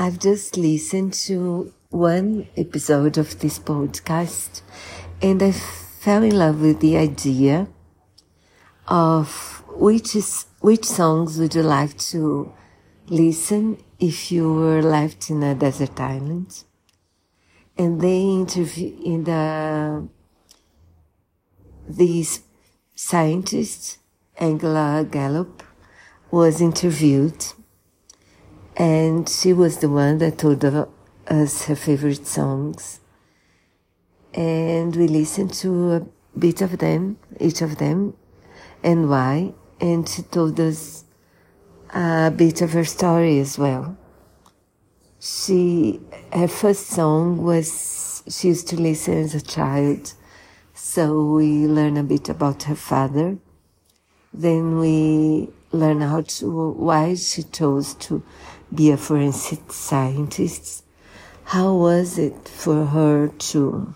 I've just listened to one episode of this podcast and I fell in love with the idea of which is, which songs would you like to listen if you were left in a desert island. And they interview in the, these scientists, Angela Gallop, was interviewed and she was the one that told us her favorite songs. And we listened to a bit of them, each of them, and why. And she told us a bit of her story as well. She, her first song was, she used to listen as a child. So we learn a bit about her father. Then we learn how to, why she chose to be a forensic scientist. How was it for her to,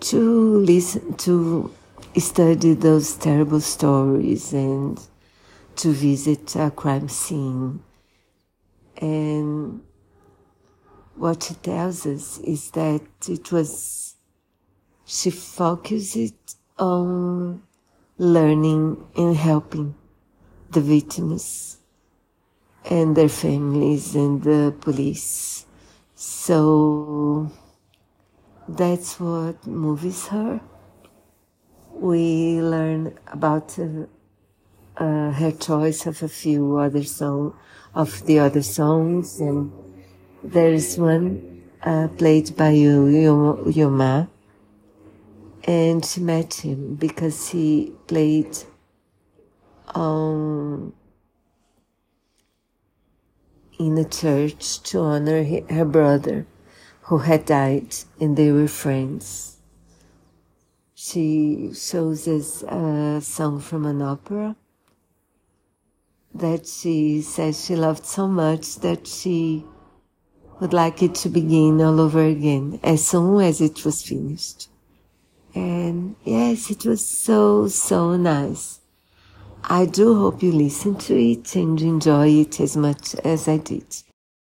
to listen, to study those terrible stories and to visit a crime scene? And what she tells us is that it was, she focused on learning and helping the victims and their families and the police. So that's what movies her. We learn about uh, uh, her choice of a few other song of the other songs, and there's one uh, played by Yo-Yo and she met him because he played on in a church to honor her brother who had died and they were friends. She shows us a song from an opera that she says she loved so much that she would like it to begin all over again as soon as it was finished. And yes, it was so, so nice. I do hope you listen to it and enjoy it as much as I did.